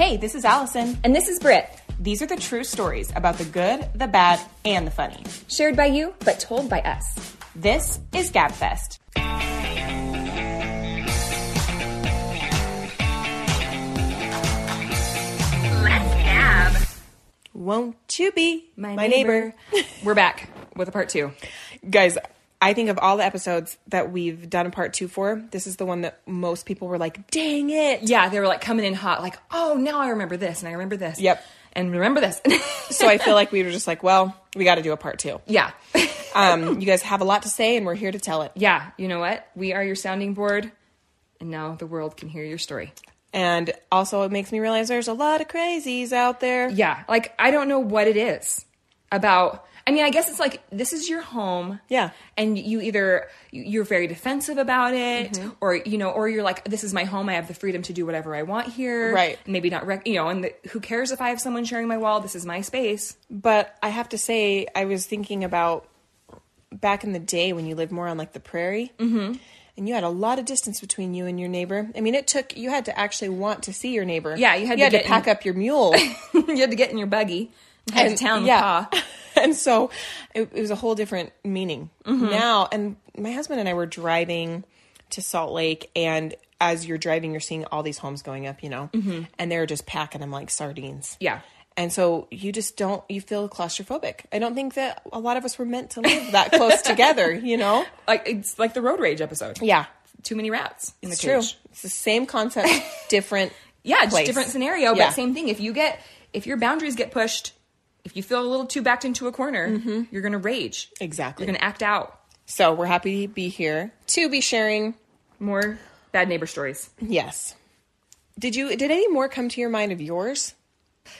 Hey, this is Allison. And this is Britt, These are the true stories about the good, the bad, and the funny. shared by you, but told by us. This is GabFest. Let's gab. Won't you be My, neighbor? We're back with a part two. Guys, I think of all the episodes that we've done a part two for, this is the one that most people were like, dang it. Yeah, they were like coming in hot, like, oh, now I remember this and I remember this. Yep. And remember this. So I feel like we were just like, well, we got to do a part two. yeah. Um, you guys have a lot to say, and we're here to tell it. yeah, you know what? We are your sounding board, and now the world can hear your story. And also, it makes me realize there's a lot of crazies out there. Yeah, like, I don't know what it is about. I mean, I guess it's like this is your home. Yeah. And you either you're very defensive about it Mm-hmm. or you know or you're like this is my home. I have the freedom to do whatever I want here. Right. Maybe not rec- you know, and the, who cares if I have someone sharing my wall? This is my space. But I have to say, I was thinking about back in the day when you lived more on like the prairie. Mm-hmm. And you had a lot of distance between you and your neighbor. I mean, it took you had to actually want to see your neighbor. Yeah, you had you to had to pack in- up your mule. you had to get in your buggy and to town Pa. and so it, it was a whole different meaning Mm-hmm. now. And my husband and I were driving to Salt Lake, and as you're driving, you're seeing all these homes going up, you know, and they're just packing them like sardines. Mm-hmm. Yeah. And so you just don't, you feel claustrophobic. I don't think that a lot of us were meant to live that close together, you know? Like it's like the road rage episode. Yeah. Too many rats in It's the true. cage. It's the same concept, different. Yeah, just different scenario, Yeah. but same thing. If you get if your boundaries get pushed, if you feel a little too backed into a corner, mm-hmm. you're gonna rage. Exactly. You're gonna act out. So we're happy to be here to be sharing. More bad neighbor stories. Yes. Did you, did any more come to your mind of yours?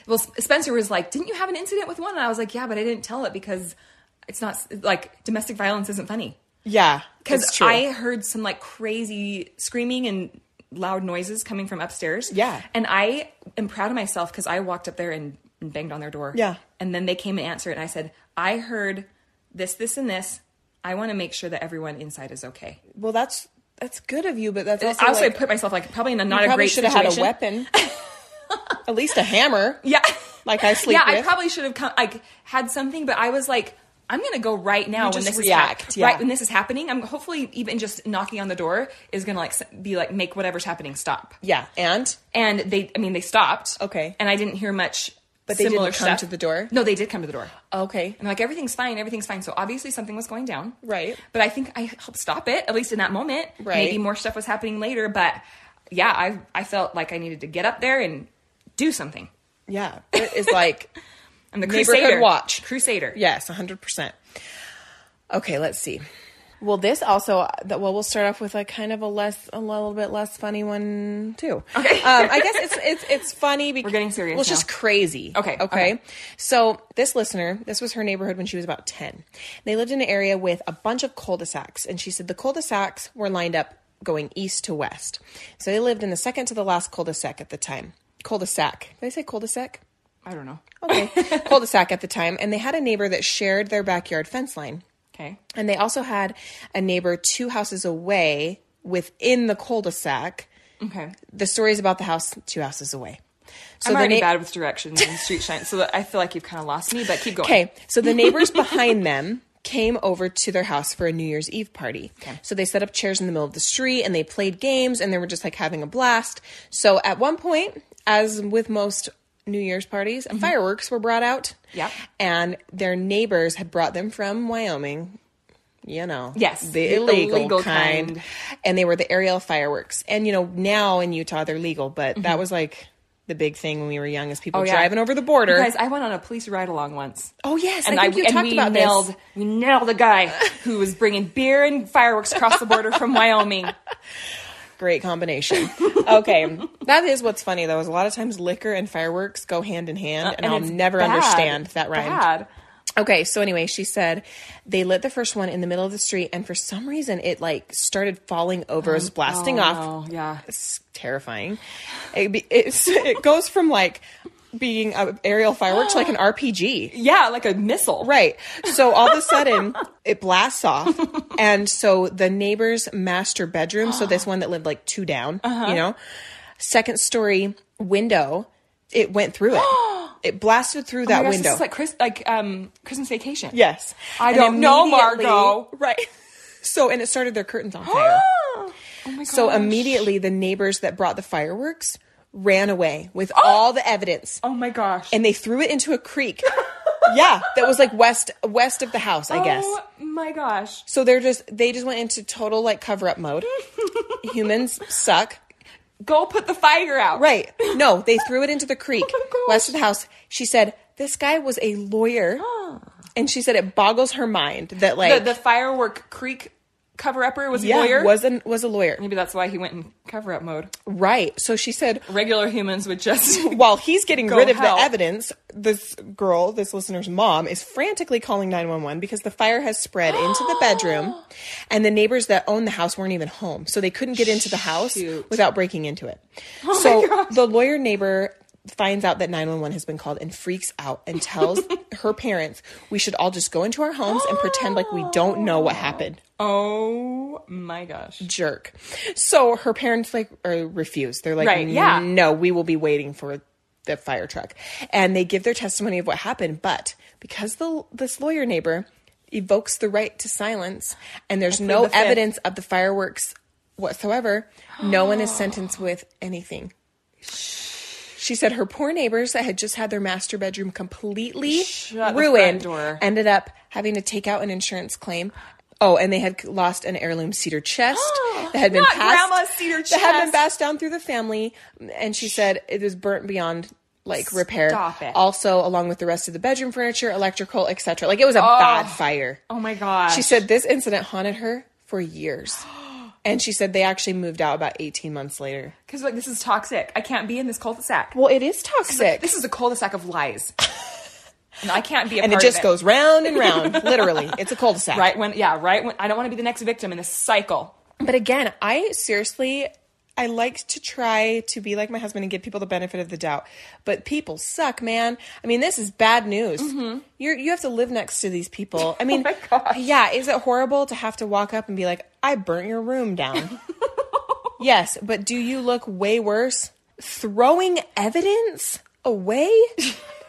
Well, Spencer was like, "Didn't you have an incident with one?" And I was like, "Yeah, but I didn't tell it because it's not like domestic violence isn't funny." Yeah. Because. I heard some like crazy screaming and loud noises coming from upstairs. Yeah. and I am proud of myself because I walked up there and, and banged on their door. Yeah. and then they came and answered, and I said, "I heard this, this, and this. I want to make sure that everyone inside is okay." Well, that's that's good of you, but that's also I also like, put myself like probably in a you not a probably great should have had a weapon, at least a hammer. Yeah. Like I sleep yeah, I probably should have come like had something, but I was like, I'm gonna go right now when just this react, is yeah. right when this is happening. I'm hopefully even just knocking on the door is gonna like be like make whatever's happening stop. Yeah, and And they, I mean, they stopped. Okay. And I didn't hear much. But they similar didn't come stuff. to the door? No, they did come to the door. okay, And like everything's fine, everything's fine. So obviously something was going down. Right. But I think I helped stop it, at least in that moment. Right. Maybe more stuff was happening later, but yeah, I I felt like I needed to get up there and do something. yeah, it is like I'm the Neighborhood crusader. watch. Crusader. yes, hundred percent. Okay, let's see. Well, this also that well, we'll start off with a kind of a less, a little bit less funny one too. Okay. um, I guess it's it's it's funny because We're getting serious Well, it's now. just crazy. Okay, okay. okay. So this listener, this was her neighborhood when she was about ten. They lived in an area with a bunch of cul-de-sacs, and she said the cul-de-sacs were lined up going east to west. So they lived in the second to the last cul-de-sac at the time. Cul-de-sac. Did I say cul-de-sac? I don't know. Okay. cul-de-sac at the time, and they had a neighbor that shared their backyard fence line. Okay. And they also had a neighbor two houses away within the cul-de-sac. Okay. The story is about the house two houses away. So I'm already na- bad with directions and street signs, so I feel like you've kind of lost me. But keep going. Okay, so the neighbors behind them came over to their house for a New Year's Eve party. Okay. So they set up chairs in the middle of the street and they played games and they were just like having a blast. So at one point, as with most New Year's parties, and fireworks were brought out. Mm-hmm. Yep. And their neighbors had brought them from Wyoming. You know, Yes, the the illegal, illegal kind. kind. and they were the aerial fireworks. And you know, now in Utah they're legal, but Mm-hmm. that was like the big thing when we were young, as people Oh, yeah. driving over the border. Guys, I went on a police ride along once. oh yes, and I think you and talked we about nailed this. we nailed a guy who was bringing beer and fireworks across the border from Wyoming. Great combination. okay, that is what's funny though. Is a lot of times liquor and fireworks go hand in hand, uh, and, I'll never bad. understand that rhyme. Bad. Okay, so anyway, she said they lit the first one in the middle of the street, and for some reason it like started falling over, um, it was blasting oh, off. yeah. it's terrifying. It, it's, it goes from like being a aerial fireworks like an RPG. Yeah, like a missile. Right. So all of a sudden it blasts off. And so the neighbor's master bedroom, so this one that lived like two down, Uh-huh. you know, second story window it went through it. it blasted through Oh that my gosh, window. This is like Chris, like um, Christmas Vacation. yes. I And don't know, Margo. Right. So, and it started their curtains on fire. oh my gosh. so immediately the neighbors that brought the fireworks ran away with all the evidence Oh my gosh. and they threw it into a creek. yeah, that was like west west of the house, I guess. Oh my gosh. So they're just they just went into total like cover up mode. Humans suck. Go put the fire out. Right. No, they threw it into the creek Oh west of the house. She said this guy was a lawyer. And she said it boggles her mind that like The, the firework creek cover upper was a yeah, lawyer. was an, was a lawyer. Maybe that's why he went in cover up mode. Right. So she said Regular humans would just. while he's getting rid of help. the evidence, this girl, this listener's mom, is frantically calling 911 because the fire has spread into the bedroom and the neighbors that own the house weren't even home. So they couldn't get into the house Shoot. without breaking into it. Oh so the lawyer neighbor finds out that 911 has been called and freaks out and tells her parents we should all just go into our homes and pretend like we don't know what happened oh my gosh. jerk. So her parents like or refuse. They're like, Right, yeah. no, we will be waiting for the fire truck, and they give their testimony of what happened. But because the this lawyer neighbor evokes the right to silence, and there's no the evidence of the fireworks whatsoever, no one is sentenced with anything. She said her poor neighbors that had just had their master bedroom completely Shut ruined door. ended up having to take out an insurance claim. Oh, and they had lost an heirloom cedar chest that had been Not passed. grandma's cedar That had been chest. passed down through the family, and she said it was burnt beyond like repair. Stop it. Also, along with the rest of the bedroom furniture, electrical, etc. Like it was a bad fire. Oh my gosh. She said this incident haunted her for years, and she said they actually moved out about eighteen months later. Because like this is toxic. I can't be in this cul-de-sac. Well, it is toxic, This is a cul-de-sac of lies. and I can't be a and it just of goes round and round. Literally, it's a cul-de-sac. right when yeah right when I don't want to be the next victim in this cycle. But again, I seriously, I like to try to be like my husband and give people the benefit of the doubt. But people suck, man. I mean, this is bad news. You're you have to live next to these people. I mean, Mm-hmm. Oh yeah, is it horrible to have to walk up and be like, "I burnt your room down"? yes, but do you look way worse throwing evidence away?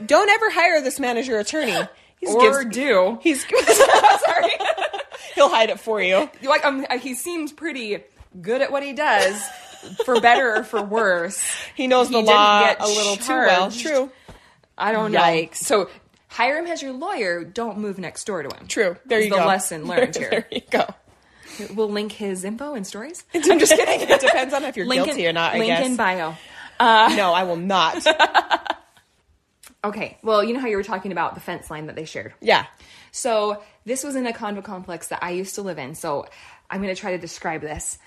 Don't ever hire this man as your attorney. He's Or gives- do. He's Sorry. he'll hide it for you. like um, he seems pretty good at what he does, for better or for worse. He knows the didn't law get a little too well. True. I don't know. Yikes. So hire him as your lawyer. Don't move next door to him. True. There you the go. lesson learned here. there you go. We'll link his info and stories. I'm just kidding. It depends on if you're Link guilty or not. I link guess. in bio. Uh, no, I will not. Okay. Well, you know how you were talking about the fence line that they shared. Yeah. So this was in a condo complex that I used to live in. So I'm going to try to describe this.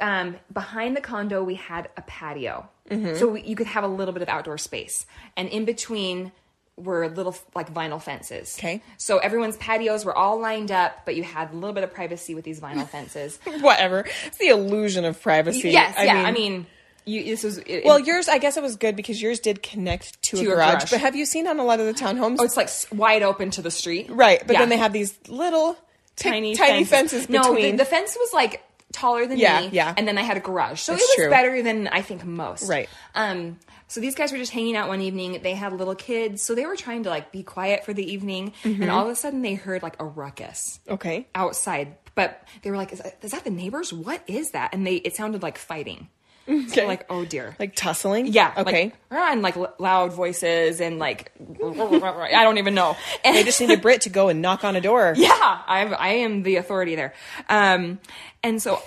Um, behind the condo, we had a patio, Mm-hmm. so we, you could have a little bit of outdoor space, and in between were little like vinyl fences. Okay. So everyone's patios were all lined up, but you had a little bit of privacy with these vinyl fences. Whatever. It's the illusion of privacy. yes. I yeah. Mean, I mean, you, this was it, well, yours. I guess it was good because yours did connect to, To a, garage, garage. But have you seen on a lot of the townhomes? oh, it's like wide open to the street. right. But Yeah. then they have these little tiny tiny fences, No, the, between. the fence was like taller than Yeah, me. yeah. And then I had a garage, so That's it was true. better than I think most. Right. Um. So these guys were just hanging out one evening. They had little kids, so they were trying to like be quiet for the evening. Mm-hmm. And all of a sudden, they heard like a ruckus okay. outside. But they were like, "Is that, is that the neighbors? What is that?" And they it sounded like fighting. Okay. Like, oh dear. like tussling. yeah. Okay. Like, "Ah," and like l- loud voices and like I don't even know. And they just need a Britt to go and knock on a door. yeah, I I am the authority there. Um, and so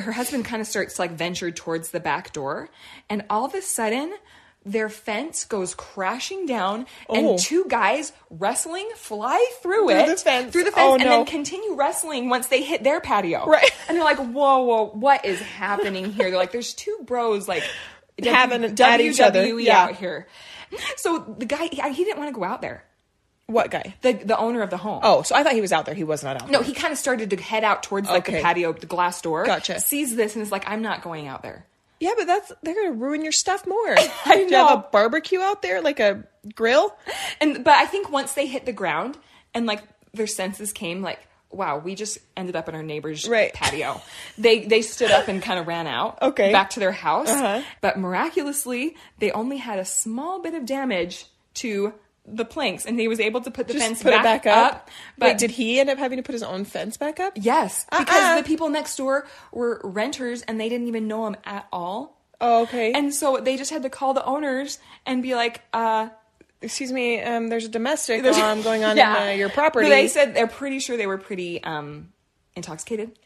her husband kind of starts to like venture towards the back door, and all of a sudden. Their fence goes crashing down, Oh. and two guys wrestling fly through, Through it the fence. through the fence, Oh, and no. then continue wrestling once they hit their patio. Right. and they're like, "Whoa, whoa, what is happening here?" They're like, "There's two bros like Having it at each other. WWE Yeah. out here." So the guy, he, he didn't want to go out there. What guy? The the owner of the home. Oh, so I thought he was out there. He was not out. No, he kind of started to head out towards like Okay. the patio, the glass door. Gotcha. Sees this and is like, I'm not going out there. Yeah, but that's they're gonna ruin your stuff more. I Do you have a barbecue out there, like a grill? And but I think once they hit the ground and like their senses came, like, wow, we just ended up in our neighbor's Right. patio. They they stood up and kind of ran out. Okay. Back to their house. Uh-huh. But miraculously, they only had a small bit of damage to the planks, and he was able to put the Just fence put back, it back up. But Wait, did he end up having to put his own fence back up? yes, Uh-uh. because the people next door were renters, and they didn't even know him at all. Oh, okay. And so they just had to call the owners and be like, uh, Excuse me, um, there's a domestic There's- um, going on Yeah. in uh, your property. They said they're pretty sure they were pretty um, intoxicated.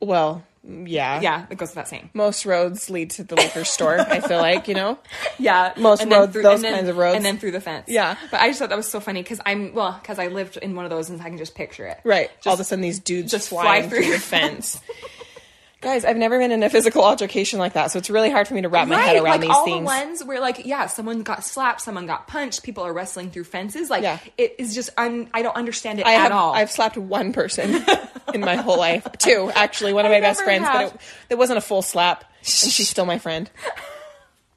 well, yeah. Yeah, it goes without saying. Most roads lead to the liquor store, I feel like, you know? Yeah, Most roads- through- those then- kinds of roads. and then through the fence. Yeah. but I just thought that was so funny because I'm well because I lived in one of those and I can just picture it. Right. All of a sudden, these dudes just just fly through through your fence. Guys, I've never been in a physical altercation like that, so it's really hard for me to wrap my head around like these all things. the ones where like yeah, someone got slapped, someone got punched, people are wrestling through fences. Like Yeah. it is just un- I don't understand it I at have, all. I've slapped one person in my whole life. Two, actually, one of I my best friends, have. but it, it wasn't a full slap, and she's still my friend.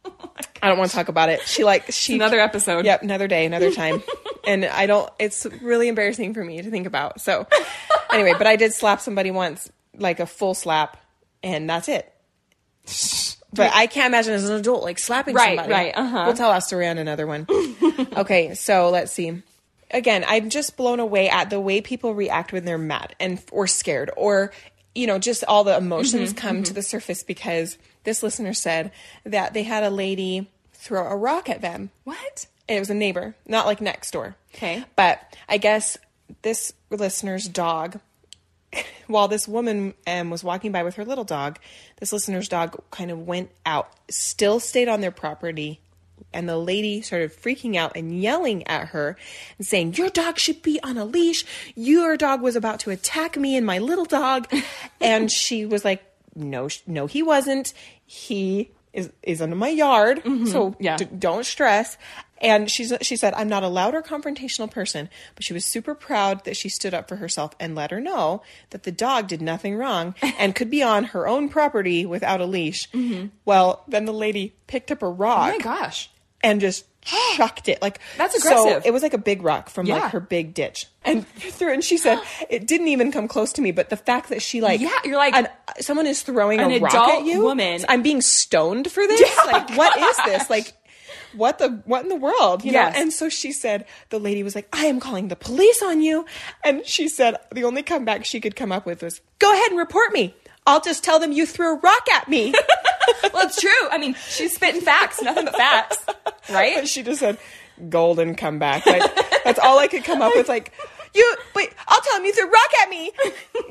Oh I don't want to talk about it. She like she Another episode. Yep, another day, another time. and I don't. It's really embarrassing for me to think about. So anyway, but I did slap somebody once, like a full slap, and that's it. But I can't imagine as an adult like slapping Right, somebody. right, uh-huh. We'll tell that story on another one. okay, so let's see. Again, I'm just blown away at the way people react when they're mad and or scared or you know just all the emotions Mm-hmm, come to the surface because this listener said that they had a lady throw a rock at them what? and it was a neighbor, not like next door. Okay. But I guess this listener's dog, while this woman um, was walking by with her little dog, this listener's dog kind of went out, still stayed on their property. And the lady started freaking out and yelling at her and saying, Your dog should be on a leash. Your dog was about to attack me and my little dog. and she was like, No, no, he wasn't. He is, is in my yard. Mm-hmm. So Yeah. d- don't stress. And she's she said, I'm not a loud or confrontational person, but she was super proud that she stood up for herself and let her know that the dog did nothing wrong and could be on her own property without a leash. Mm-hmm. Well, then the lady picked up a rock. Oh my gosh. and just chucked it like That's So aggressive. it was like a big rock from Yeah. like her big ditch and threw. And she said it didn't even come close to me, but the fact that she like Yeah, you're like- an, someone is throwing An a rock at you. woman. I'm being stoned for this. Oh like what is this? Like what the what in the world? You Yes. know? And so she said the lady was like, I am calling the police on you. And she said the only comeback she could come up with was, Go ahead and report me. I'll just tell them you threw a rock at me. Well, it's true. I mean, she's spitting facts, nothing but facts, right? But she just said golden comeback. Like that's all I could come up with. Like you, wait, I'll tell him you threw a rock at me,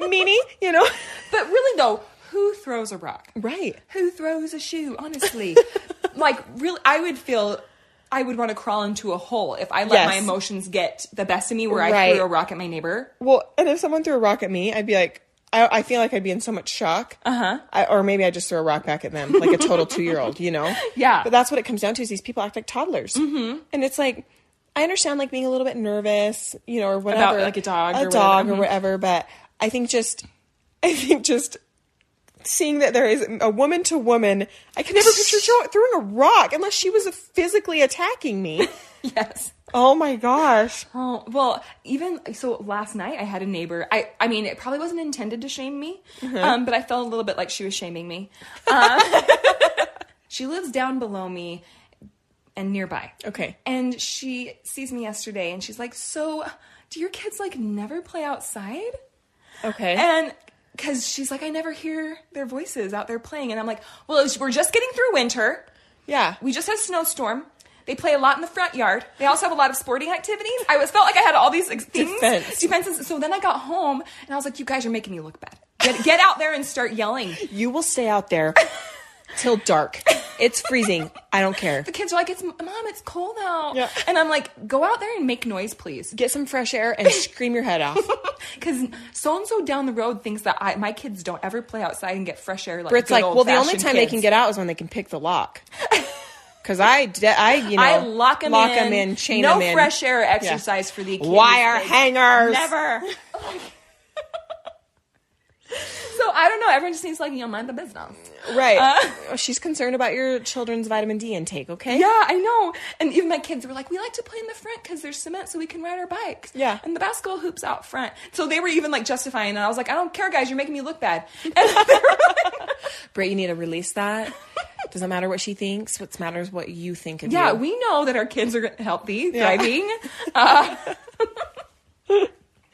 meanie. You know, But really, though, who throws a rock? right? Who throws a shoe? Honestly, like really, I would feel. I would want to crawl into a hole if I let Yes. my emotions get the best of me, where I Right. threw a rock at my neighbor. Well, and if someone threw a rock at me, I'd be like. I, I feel like I'd be in so much shock. Uh huh. Or maybe I just throw a rock back at them, like a total two year old, you know? Yeah. But that's what it comes down to is these people act like toddlers. Mm-hmm. And it's like, I understand like being a little bit nervous, you know, or whatever. like, a dog A or dog whatever. or whatever. But I think just, I think just seeing that there is a woman to woman, I can never picture throw- throwing a rock unless she was physically attacking me. Yes. oh my gosh. Oh well, even so, last night I had a neighbor. I I mean, it probably wasn't intended to shame me, um, but I felt a little bit like she was shaming me. Uh, she lives down below me and nearby. Okay. And she sees me yesterday, and she's like, "So, do your kids like never play outside?" Okay. And because she's like, "I never hear their voices out there playing," and I'm like, "Well, we're just getting through winter. yeah. We just had a snowstorm." They play a lot in the front yard. They also have a lot of sporting activities. I was felt like I had all these ex- things, Defense. defenses. So then I got home and I was like, "You guys are making me look bad. Get, get out there and start yelling." You will stay out there till dark. It's freezing. I don't care. The kids are like, "It's mom, it's cold out," Yeah. and I'm like, "Go out there and make noise, please." Get some fresh air and scream your head off. Because so and so down the road thinks that I, my kids don't ever play outside and get fresh air. Like Britt's like, well, the only time they can get out is when they can pick the lock. Because I, de- I, you know, I lock them lock in. 'em in, chain no 'em in. No fresh air exercise for the kids. Wire hangers. Never. so I don't know. Everyone just needs to like, you know, mind the business. Right. Uh, oh, she's concerned about your children's vitamin D intake, okay? Yeah, I know. And even my kids were like, we like to play in the front because there's cement so we can ride our bikes. Yeah. And the basketball hoops out front. So they were even like justifying. And I was like, I don't care, guys. You're making me look bad. And they like, Britt, you need to release that. Doesn't matter what she thinks. What matters what you think of yeah, you. we know that our kids are healthy, Yeah. thriving. Uh,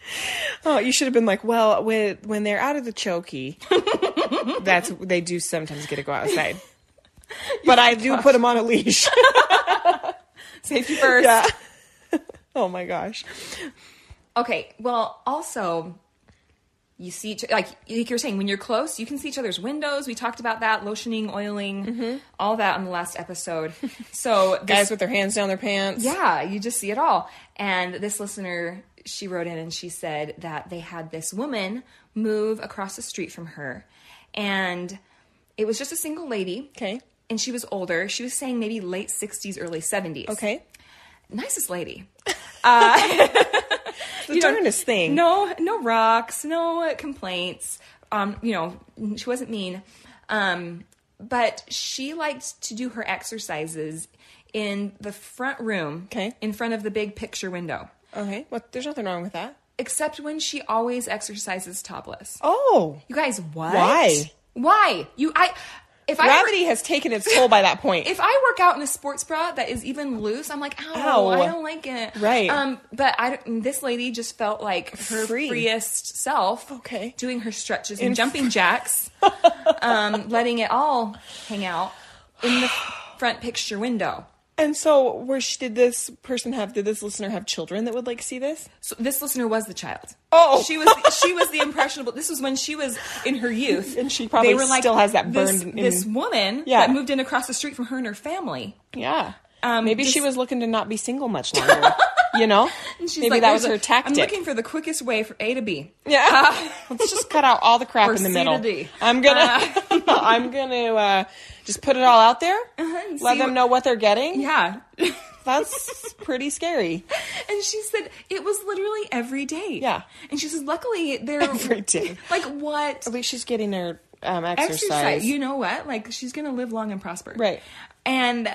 Oh, you should have been like, well, when when they're out of the chokey, that's they do sometimes get to go outside. But I do put them on a leash. Safety first. yeah. oh my gosh. Okay. Well, also, you see, each, like like you're saying, when you're close, you can see each other's windows. We talked about that, lotioning, oiling, mm-hmm. all that on the last episode. So, this, Guys with their hands down their pants. yeah, you just see it all. And this listener, she wrote in and she said that they had this woman move across the street from her, and it was just a single lady. Okay. And she was older. She was saying maybe late 60s, early 70s. Okay. Nicest lady. The You know, darndest thing. No, no rocks, no complaints. Um, you know, she wasn't mean. Um, but she liked to do her exercises in the front room, Okay. in front of the big picture window. Okay. What? There's nothing wrong with that. Except when she always exercises topless. Oh. You guys, what? Why? Why? You, I, if I Gravity has taken its toll by that point. if I work out in a sports bra that is even loose, I'm like, ow, Ow. I don't like it. Right. Um, but I, this lady just felt like her Free. freest self. Okay. Doing her stretches and jumping jacks, um, letting it all hang out in the front picture window. And so, where she, did this person have? Did this listener have children that would like see this? So this listener was the child. Oh. she was she was the impressionable. This was when she was in her youth, And she probably still has that this, burned in- This woman Yeah. that moved in across the street from her and her family. Yeah. Um, Maybe she was looking to not be single much longer. You know? And she's Maybe like, that "There's was her tactic. I'm looking for the quickest way from A to B. Yeah. Let's just cut out all the crap in the C middle. to D. I'm gonna I'm gonna uh, just put it all out there. and Let them what- know what they're getting. Yeah. That's pretty scary. And she said it was literally every day. Yeah. And she says, luckily, they're Every day. Like what? At least she's getting her um, exercise. Exercise. You know what? Like she's gonna live long and prosper. Right. And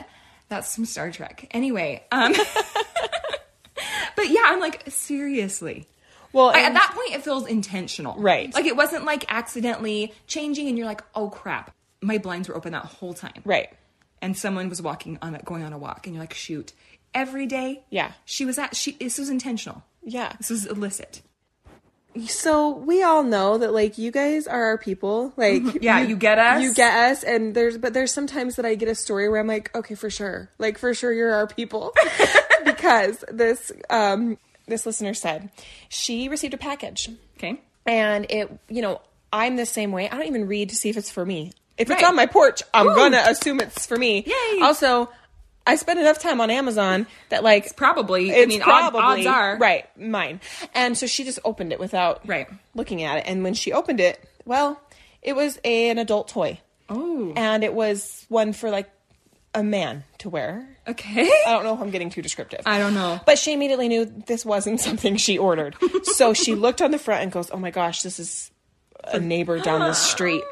that's some Star Trek. Anyway, um, but yeah, I'm like seriously. well, I, at that point, it feels intentional. Right. Like it wasn't like accidentally changing, and you're like, oh crap, my blinds were open that whole time. right. and someone was walking on it, going on a walk, and you're like, shoot, every day, Yeah. she was at. She this was intentional. Yeah. This was illicit. So we all know that like you guys are our people. Like Yeah, you get us. You get us and there's but there's sometimes that I get a story where I'm like, okay, for sure. Like for sure you're our people. because this um this listener said she received a package Okay. and it you know, I'm the same way. I don't even read to see if it's for me. If it's Right. on my porch, I'm Ooh. gonna assume it's for me. Yay. Also, I spend enough time on Amazon that like Probably. I mean, odd- odds are right mine and so she just opened it without Right. looking at it and when she opened it well it was a, an adult toy Oh. and it was one for like a man to wear Okay. i don't know if i'm getting too descriptive I don't know. but she immediately knew this wasn't something she ordered so she looked on the front and goes oh my gosh this is a neighbor down the street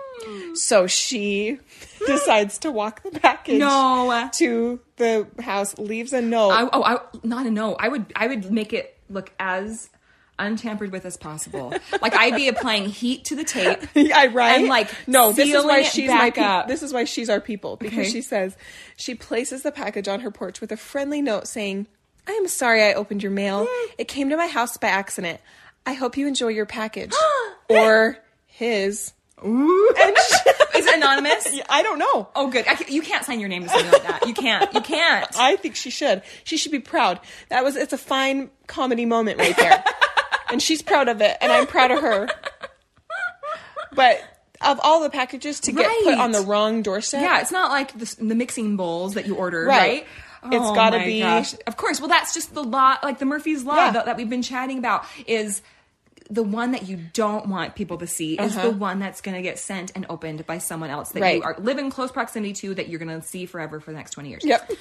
so she decides to walk the package No. to the house leaves a note I, oh, I, not a no. I would. I would make it look as untampered with as possible. like I'd be applying heat to the tape. Yeah, right. And, like, no, this is why she's my up. This is why she's our people because Okay. she says she places the package on her porch with a friendly note saying, "I am sorry I opened your mail. Mm. it came to my house by accident. I hope you enjoy your package or his." Ooh. And she- Is it anonymous? I don't know. Oh, good. I can, you can't sign your name to something like that. You can't. You can't. I think she should. She should be proud. That was it's a fine comedy moment right there. And she's proud of it and I'm proud of her. But of all the packages to get put on the wrong doorstep. Yeah, it's not like the, the mixing bowls that you ordered, Right. right? It's Oh gotta my be- gosh. Of course. Well, that's just the law, like the Murphy's law Yeah. that, that we've been chatting about is the one that you don't want people to see is the one that's going to get sent and opened by someone else that Uh-huh. Right. you are live in close proximity to that you're going to see forever for the next 20 years. Yep.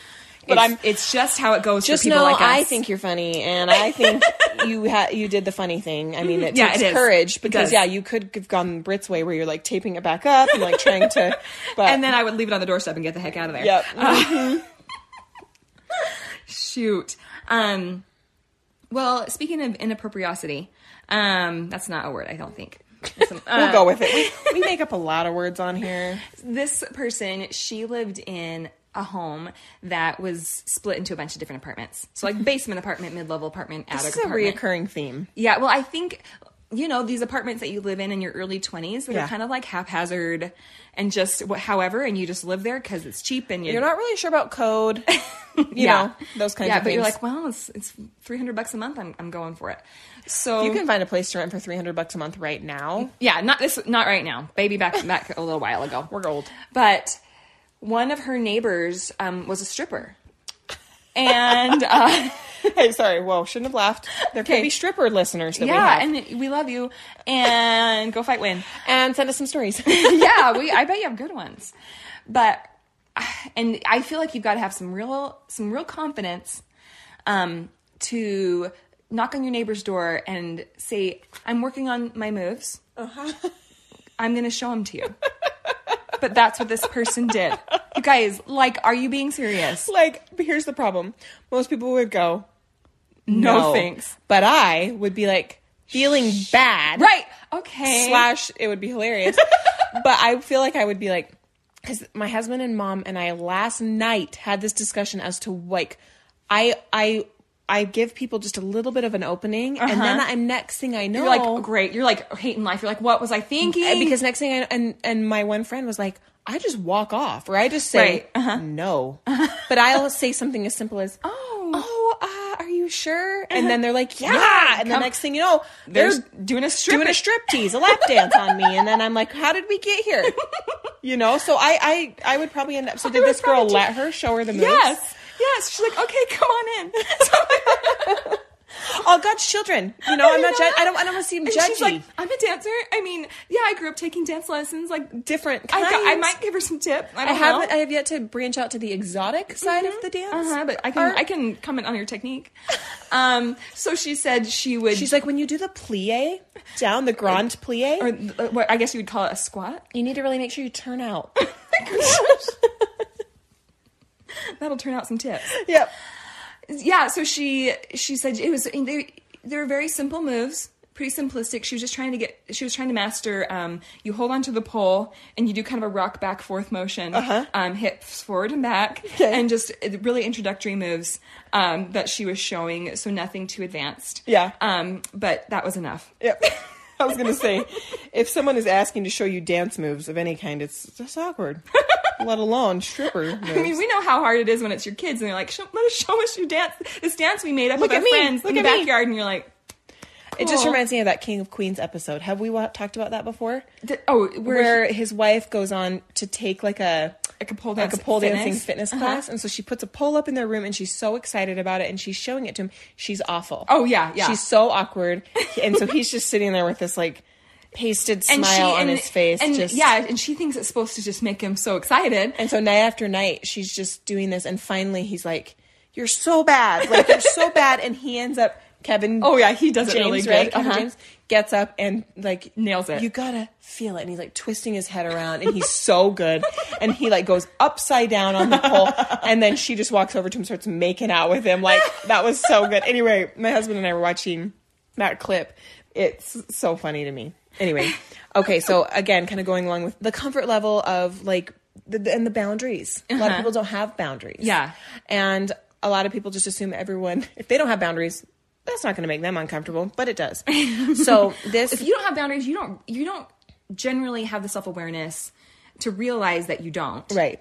But I'm- it's just how it goes Just for people know like us. I think you're funny, and I think you ha- you did the funny thing. I mean, it Yeah, takes it courage because yeah, you could have gone Britt's way where you're like taping it back up and like trying to, but and then I would leave it on the doorstep and get the heck out of there. yep, Shoot. Um, well, speaking of inappropriosity, um, that's not a word, I don't think. Some- we'll uh, go with it. We, we make up a lot of words on here. this person, she lived in a home that was split into a bunch of different apartments. So like basement apartment, mid-level apartment, This is a apartment. reoccurring theme. Yeah, well, I think you know these apartments that you live in in your early 20s that Yeah. are kind of like haphazard and just wh- however and you just live there because it's cheap and You're not really sure about code, you Yeah. know, those kinds yeah of things but you're like well it's, it's 300 bucks a month I'm, I'm going for it so you can find a place to rent for 300 bucks a month right now. yeah not this not right now baby back back a little while ago We're old. but one of her neighbors um, was a stripper and uh, Hey, sorry. Well, shouldn't have laughed. There could Okay. be stripper listeners that we yeah have. and we love you and go fight win and send us some stories. yeah, we I bet you have good ones. But and I feel like you've got to have some real some real confidence um to knock on your neighbor's door and say, "I'm working on my moves. I'm going to show them to you." But that's what this person did. You guys, like are you being serious? like, but here's the problem. Most people would go, No, thanks. But I would be like feeling bad. Right. Okay. Slash, it would be hilarious. but I feel like I would be like, because my husband and mom and I last night had this discussion as to like, I, I, I give people just a little bit of an opening, and then I'm next thing I know, Uh-huh. You're like great. You're like hating life. You're like, what was I thinking? Because next thing I and and my one friend was like, I just walk off, or I just say Right, uh-huh. no, but I'll say something as simple as, Oh. oh, uh, are you sure? And then they're like, yeah, Yeah, and the next thing you know, they're doing a strip. doing a strip tease, a lap dance on me, and then I'm like, how did we get here? You know, so I I I would probably end up. So did this girl probably let her show her the moves? Yes. Yes. She's like, okay, come on in. all God's children. You know, I'm not. Jud- I don't. I don't want to seem And judgy. she's like, I'm a dancer. I mean, yeah, I grew up taking dance lessons. Like, different. I, Kinds. got, I might give her some tip. I I don't haven't. know. I have yet to branch out to the exotic side of the dance. uh-huh, but I can art. I can comment on your technique. Um, so she said she would. She's like, when you do the plie down, the grand plie, or uh, what I guess you would call it a squat. you need to really make sure you turn out. That'll turn out some tips. yep. Yeah. So she she said it was they they were very simple moves. Pretty simplistic. She was just trying to get. She was trying to master. Um, you hold onto the pole and you do kind of a rock back forth motion. Uh-huh. Um, hips forward and back, Okay. and just uh, really introductory moves um, that she was showing. So nothing too advanced. Yeah. Um, but that was enough. Yep. I was gonna say, if someone is asking to show you dance moves of any kind, it's just awkward. Let alone stripper moves. I mean, we know how hard it is when it's your kids and they're like, "Let us show us your dance, this dance we made up Look with our me. friends Look in the at me." backyard," and you're like, It just reminds me of that King of Queens episode. Have we wa- talked about that before? D- "Oh, where, Where his wife goes on to take like a like a pole like a pole fitness. dancing fitness Uh-huh. class, and so she puts a pole up in their room, and she's so excited about it, and she's showing it to him. She's awful. Oh yeah, yeah. She's so awkward, and so he's just sitting there with this like pasted smile on his face. and just yeah, and she thinks it's supposed to just make him so excited. And so night after night, she's just doing this, and finally he's like, "You're so bad, like you're so bad," and he ends up. Kevin, Oh, yeah, he does it James, really right? good. Kevin Uh-huh. James gets up and like Nails it. You gotta feel it, and he's like twisting his head around, and he's so good, and he like goes upside down on the pole, and then she just walks over to him, starts making out with him, like that was so good. Anyway, my husband and I were watching that clip. It's so funny to me. Anyway, okay, so again, kind of going along with the comfort level of like the, the- and the boundaries. A lot of Uh-huh. people don't have boundaries. Yeah. and a lot of people just assume everyone if they don't have boundaries, that's not going to make them uncomfortable, but it does. So this if you don't have boundaries, you don't you don't generally have the self awareness to realize that you don't, right.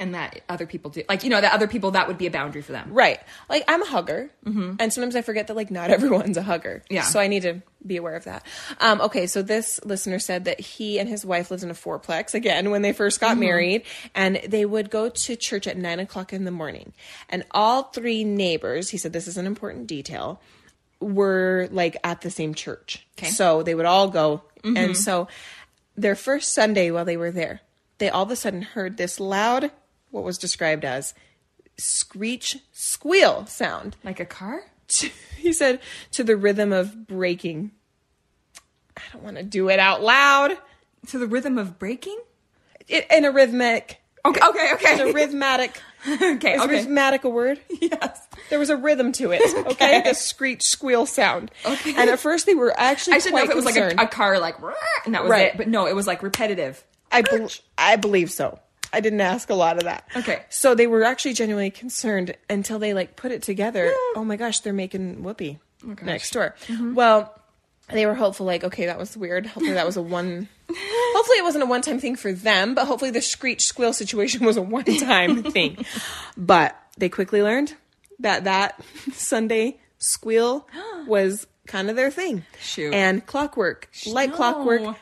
And that other people do. Like you know that other people that would be a boundary for them. Right. Like I'm a hugger, and sometimes I forget that like not everyone's a hugger. Yeah. So I need to be aware of that. Um, okay, so this listener said that he and his wife lived in a fourplex again when they first got married, and they would go to church at nine o'clock in the morning, and all three neighbors. He said this is an important detail. were like at the same church. Okay. So they would all go. And so their first Sunday while they were there, they all of a sudden heard this loud, what was described as screech squeal sound. Like a car? he said to the rhythm of breaking. I don't want to do it out loud. To the rhythm of breaking? It, in a rhythmic. Okay, okay, It's a rhythmic. okay, Is okay. rhythmic a word? Yes. There was a rhythm to it. Okay, a screech squeal sound. Okay. And at first they were actually I should know if it was like a, a car, like, and that was Right. it. But no, it was like repetitive. I bel I believe so. I didn't ask a lot of that. Okay. So they were actually genuinely concerned until they like put it together. oh my gosh, they're making whoopee Oh next door. Mm-hmm. Well, they were hopeful, like, okay, that was weird. Hopefully that was a one. hopefully it wasn't a one time thing for them, but hopefully the screech squeal situation was a one time thing. But they quickly learned that that Sunday squeal was kind of their thing. Shoot. And clockwork, like No. clockwork,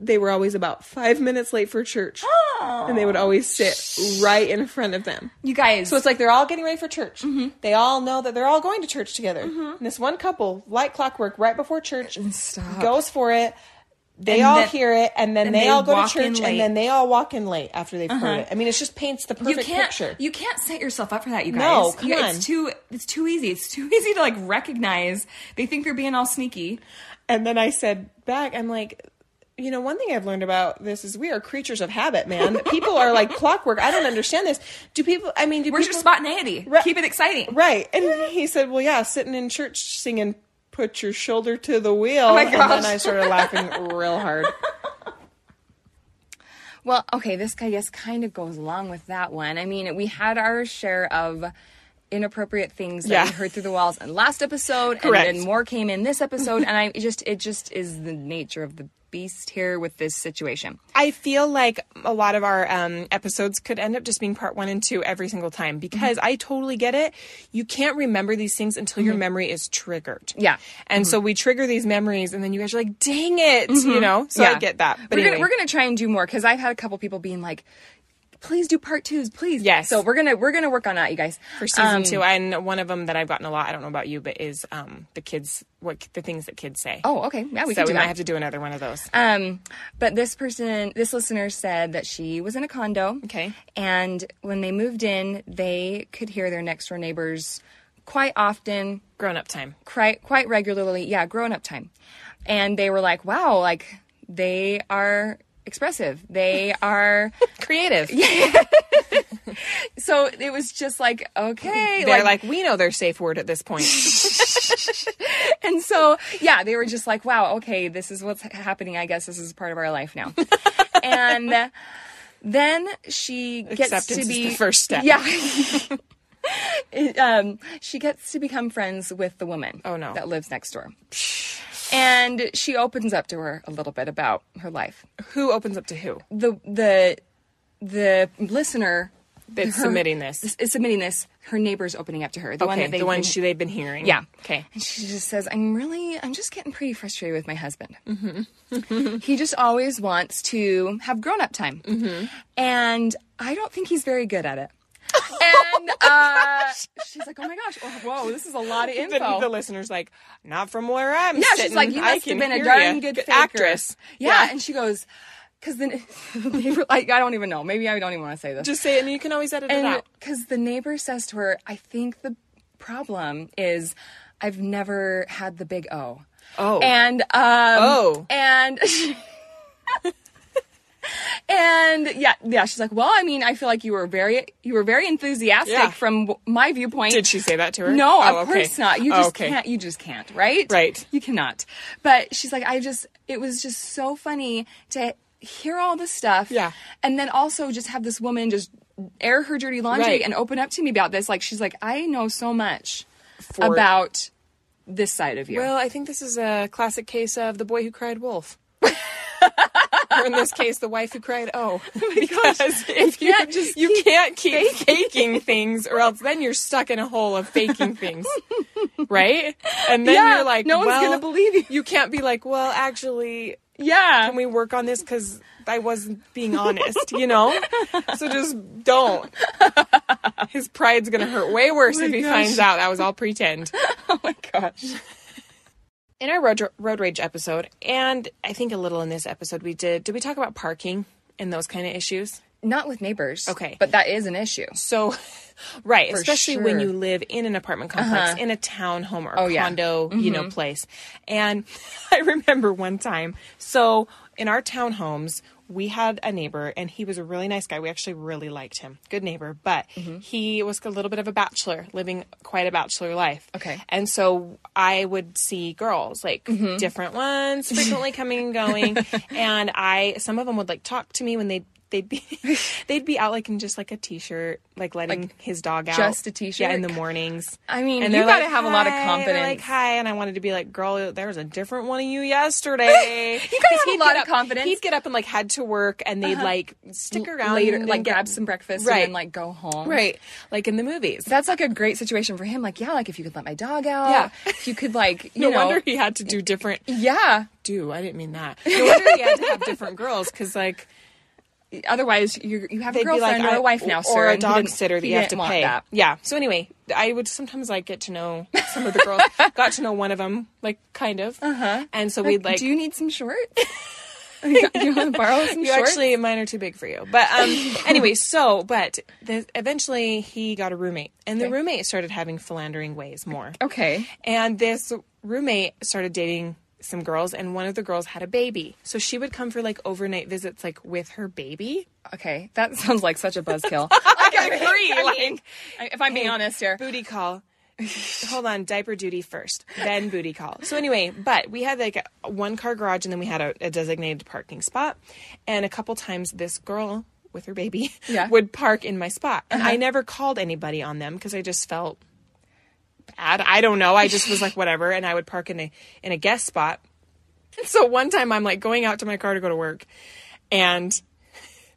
they were always about five minutes late for church. And they would always sit right in front of them. You guys. So it's like they're all getting ready for church. Mm-hmm. They all know that they're all going to church together. And this one couple, like clockwork, right before church, Stop. goes for it. They And all hear it, and then and they, they all go to church, and then they all walk in late after they've heard it. I mean, it just paints the you perfect can't picture. you can't set yourself up for that you guys No, come You- on. it's too it's too easy it's too easy to like recognize they think they're being all sneaky And then I said back, I'm like, you know, one thing I've learned about this is we are creatures of habit, man. People are like clockwork. I don't understand this. Do people? I mean, do where's people, your spontaneity Right. keep it exciting Right. And he said, Well, yeah, sitting in church singing Put Your Shoulder to the Wheel. Oh And then I started laughing real hard. Well, okay, this I guess kind of goes along with that one. I mean, we had our share of inappropriate things that Yeah. we heard through the walls in last episode, Correct. and then more came in this episode, and I it just it just is the nature of the beast here with this situation. I feel like a lot of our um, episodes could end up just being part one and two every single time because mm-hmm. I totally get it. You can't remember these things until your mm-hmm. memory is triggered. Yeah. And so mm-hmm. we trigger these memories and then you guys are like, dang it, you know? So I get that. But we're anyway. we're gonna try and do more because I've had a couple people being like, "Please do part twos, please." Yes. So we're gonna we're gonna work on that, you guys. for season Um, two. And one of them that I've gotten a lot, I don't know about you, but is um, the kids, what the things that kids say. Oh, okay. Yeah, we so can do we might have to do another one of those. Um, but this person, this listener said that she was in a condo. Okay. And when they moved in, they could hear their next door neighbors quite often, Grown up time. quite quite regularly. Yeah, grown up time. And they were like, "Wow, like they are expressive. They are." Creative. so it was just like, okay, They're like, we know their safe word at this point. and so yeah they were just like wow okay this is what's happening i guess this is part of our life now and then she gets Acceptance to is be the first step. yeah It, um, she gets to become friends with the woman Oh, no. that lives next door and she opens up to her a little bit about her life who opens up to who? the the the listener That's her- submitting this. is submitting this her neiber's opening up to her the one Okay, that they the one she they've been hearing. yeah. Okay. And she just says, I'm really, I'm just getting pretty frustrated with my husband. Mm-hmm. he just always wants to have grown up time. Mm-hmm. And I don't think he's very good at it. And uh, she's like, oh my gosh, oh, whoa, this is a lot of info. the listener's like, not from where I'm yeah, sitting. she's like, you must have been a darn ya. good faker. actress. Yeah. And she goes, because the neighbor, like, I don't even know. Maybe I don't even want to say this. Just say it, and you can always edit it out. because the neighbor says to her, I think the problem is I've never had the big O. Oh. And um Oh. and and yeah, yeah, she's like, "Well, I mean, I feel like you were very you were very enthusiastic Yeah. from my viewpoint." Did she say that to her? No, Oh, of okay. course not. You Oh, just okay. can't. You just can't, right? Right. You cannot. But she's like, I just. It was just so funny to hear all this stuff. Yeah. And then also just have this woman just air her dirty laundry Right. and open up to me about this. Like she's like, I know so much For- about this side of you. Well, I think this is a classic case of the boy who cried wolf. or in this case, the wife who cried oh. because if you can't just you keep can't keep faking things, or else then you're stuck in a hole of faking things, right? And then Yeah, you're like, no one's gonna believe you. You can't be like, well, actually, yeah. can we work on this because I wasn't being honest, you know? So just don't. His pride's gonna hurt way worse oh if he gosh. finds out that was all pretend. oh my gosh. In our road road rage episode, and I think a little in this episode, we did. Did we talk about parking and those kind of issues? Not with neighbors. Okay. But that is an issue. So, right, especially when sure. Uh-huh. you live in an apartment complex, in a townhome or Oh, yeah. condo, you know, place. And I remember one time, so in our townhomes, we had a neighbor and he was a really nice guy. We actually really liked him. Good neighbor, but Mm-hmm. he was a little bit of a bachelor, living quite a bachelor life. Okay. And so I would see girls, like Mm-hmm. different ones, frequently coming and going. and I, some of them would like talk to me when they they'd be they'd be out like in just like a t-shirt, like letting his dog out. just a t-shirt? Yeah, in the mornings. I mean, and you gotta like, have a lot of confidence. Like hi, and I wanted to be like, girl, there was a different one of you yesterday. You gotta have a lot of up- confidence. He'd get up and like head to work, and they'd uh-huh. like stick around later, like get- grab some breakfast Right. and then like go home. right, like in the movies. That's like a great situation for him. Like, yeah, like if you could let my dog out. Yeah. If you could like, you no know. wonder he had to do different. yeah. Do I didn't mean that. No wonder he had to have different girls because like Otherwise, you you have a they'd be girlfriend like or a wife now, sir, or a dog didn't- sitter that you have to pay. that. Yeah. So anyway, I would sometimes like get to know some of the girls. got to know one of them, like kind of. Uh-huh. And so we'd like. Do you need some shorts? you you want to borrow some you shorts? actually mine are too big for you but um anyway so but the, eventually he got a roommate and the Okay. roommate started having philandering ways more okay. and this roommate started dating some girls and one of the girls had a baby so she would come for like overnight visits like with her baby Okay, that sounds like such a buzzkill. I agree I like mean, if I'm being honest here, booty call. Hold on, diaper duty first, then booty call. So anyway, but we had like a one car garage, and then we had a, a designated parking spot. And a couple times, this girl with her baby Yeah. would park in my spot, and I uh-huh. never called anybody on them because I just felt bad. I don't know. I just was like whatever, and I would park in a in a guest spot. So one time, I'm like going out to my car to go to work, and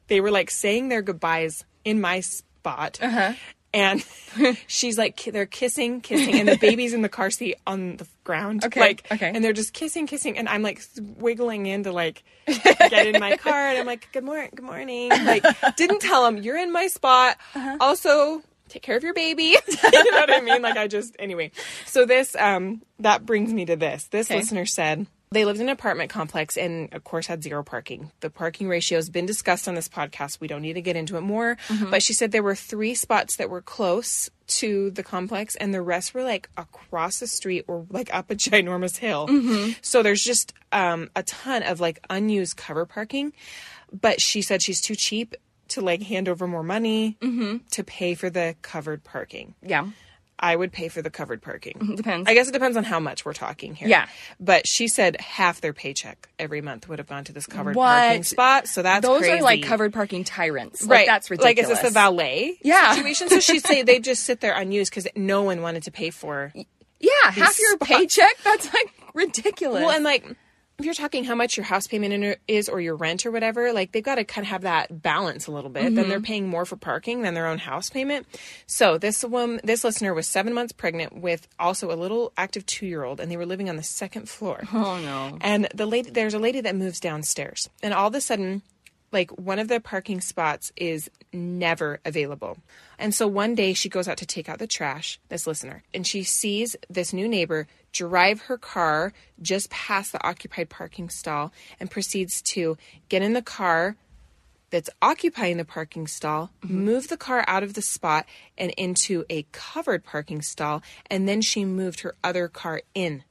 they were like saying their goodbyes in my spot. Uh-huh. And she's like, they're kissing, kissing, and the baby's in the car seat on the ground. Okay, Like, okay. And they're just kissing, kissing, and I'm like wiggling in to like get in my car, and I'm like, good morning, good morning. Like, didn't tell them you're in my spot. Uh-huh. Also, take care of your baby. you know what I mean? Like, I just anyway. So this, um, that brings me to this. This Okay. listener said. They lived in an apartment complex and, of course, had zero parking. The parking ratio has been discussed on this podcast. We don't need to get into it more. But she said there were three spots that were close to the complex, and the rest were like across the street or like up a ginormous hill. So there's just um, a ton of like unused cover parking. But she said she's too cheap to like hand over more money mm-hmm. to pay for the covered parking. yeah, I would pay for the covered parking. depends. I guess it depends on how much we're talking here. Yeah. But she said half their paycheck every month would have gone to this covered What? parking spot. So that's those crazy. are like covered parking tyrants. Like, Right. that's ridiculous. Like, is this a valet Yeah. situation? So she'd say they just sit there unused because no one wanted to pay for. Yeah, half your spots. paycheck. That's like ridiculous. Well, and like, if you're talking how much your house payment is or your rent or whatever, like they've got to kind of have that balance a little bit. Then Mm-hmm. they're paying more for parking than their own house payment. So this woman, this listener was seven months pregnant with also a little active two year old, and they were living on the second floor. oh no. And the lady, there's a lady that moves downstairs, and all of a sudden, like one of the parking spots is never available. And so one day she goes out to take out the trash, this listener, and she sees this new neighbor drive her car just past the occupied parking stall and proceeds to get in the car that's occupying the parking stall, mm-hmm. move the car out of the spot and into a covered parking stall, and then she moved her other car in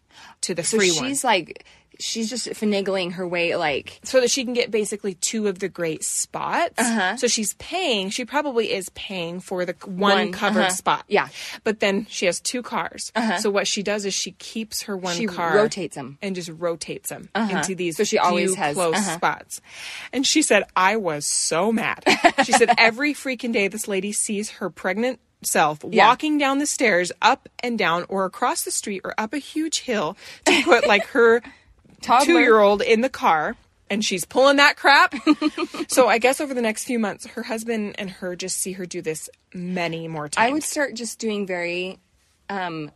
to the So free she's one. like, she's just finagling her way. Like, so that she can get basically two of the great spots. Uh-huh. So she's paying. She probably is paying for the one, One, covered uh-huh. spot. Yeah. But then she has two cars. So what she does is she keeps her one She car them, and just rotates them into these. So she always has- close uh-huh. spots. And she said, "I was so mad." she said, "Every freaking day, this lady sees her pregnant." Self Yeah. walking down the stairs, up and down, or across the street, or up a huge hill to put like her. Two year old in the car and she's pulling that crap. so I guess over the next few months, her husband and her just see her do this many more times. I would start just doing very, um,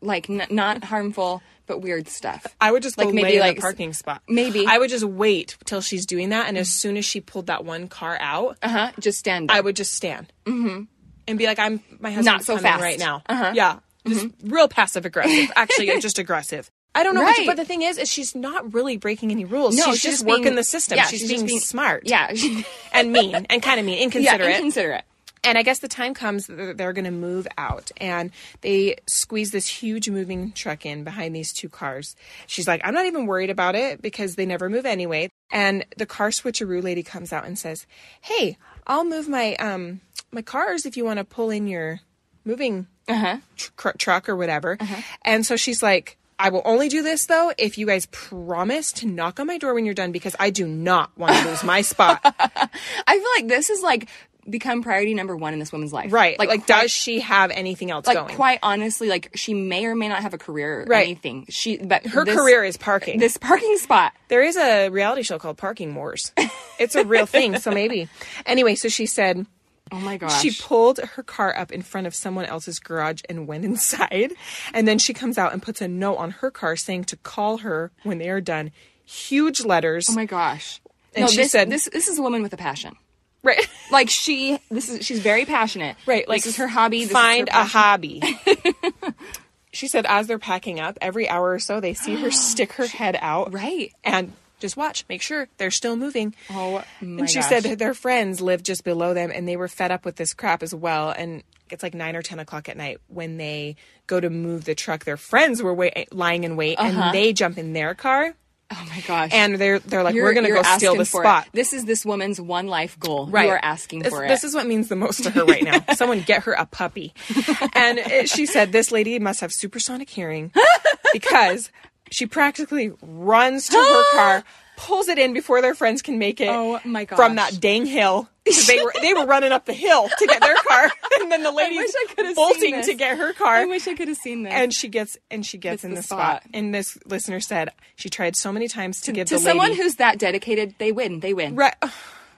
like n- not harmful but weird stuff. I would just like go maybe lay in like the parking spot. maybe. I would just wait till she's doing that, and as soon as she pulled that one car out, Uh huh. Just stand. There. I would just stand mm-hmm. and be like, "I'm my husband's Not so coming fast. right now." Uh-huh. Yeah, just real passive aggressive. Actually, just aggressive. I don't know, but- Right. but, the thing is, is she's not really breaking any rules. No, she's, she's just just working being- the system. yeah, she's, she's being, being- smart, Yeah. and mean, and kind of mean, yeah, inconsiderate. inconsiderate. and I guess the time comes that they're going to move out, and they squeeze this huge moving truck in behind these two cars. She's like, "I'm not even worried about it because they never move anyway." And the car switcheroo lady comes out and says, "Hey, I'll move my um my cars if you want to pull in your moving Uh-huh. tr- truck or whatever." And so she's like. I will only do this though if you guys promise to knock on my door when you're done because I do not want to lose my spot. I feel like this is like become priority number one in this woman's life. right. Like, Like, does she have anything else like going? quite honestly, like she may or may not have a career or Right. anything. She but Her this- career is parking. This parking spot. There is a reality show called Parking Wars. It's a real thing, so maybe. Anyway, so she said Oh my gosh. she pulled her car up in front of someone else's garage and went inside. And then she comes out and puts a note on her car saying to call her when they are done. Huge letters. oh my gosh. And no, she this, said- this this is a woman with a passion. right. Like she this is she's very passionate. Right. Like this is her hobby. This find her a hobby. she said as they're packing up, every hour or so they see her stick her head out. Right. And just watch, make sure they're still moving. Oh my and she gosh. said that their friends lived just below them and they were fed up with this crap as well. And it's like nine or 10 o'clock at night when they go to move the truck. Their friends were wait- lying in wait Uh-huh. and they jump in their car Oh my gosh. and they're, they're like, You're- we're going to go steal the spot. It. This is this woman's one life goal. Right. You are asking this, for it. This is what means the most to her right now. Someone get her a puppy. And it, she said this lady must have supersonic hearing because she practically runs to her car, pulls it in before their friends can make it. Oh my god! From that dang hill. 'Cause They were they were running up the hill to get their car, and then the lady's wish I could have seen bolting this. to get her car. I wish I could have seen this. and she gets and she gets Gets in the the spot. spot. And this listener said she tried so many times to, give to the someone lady who's that dedicated, they win. They win. right.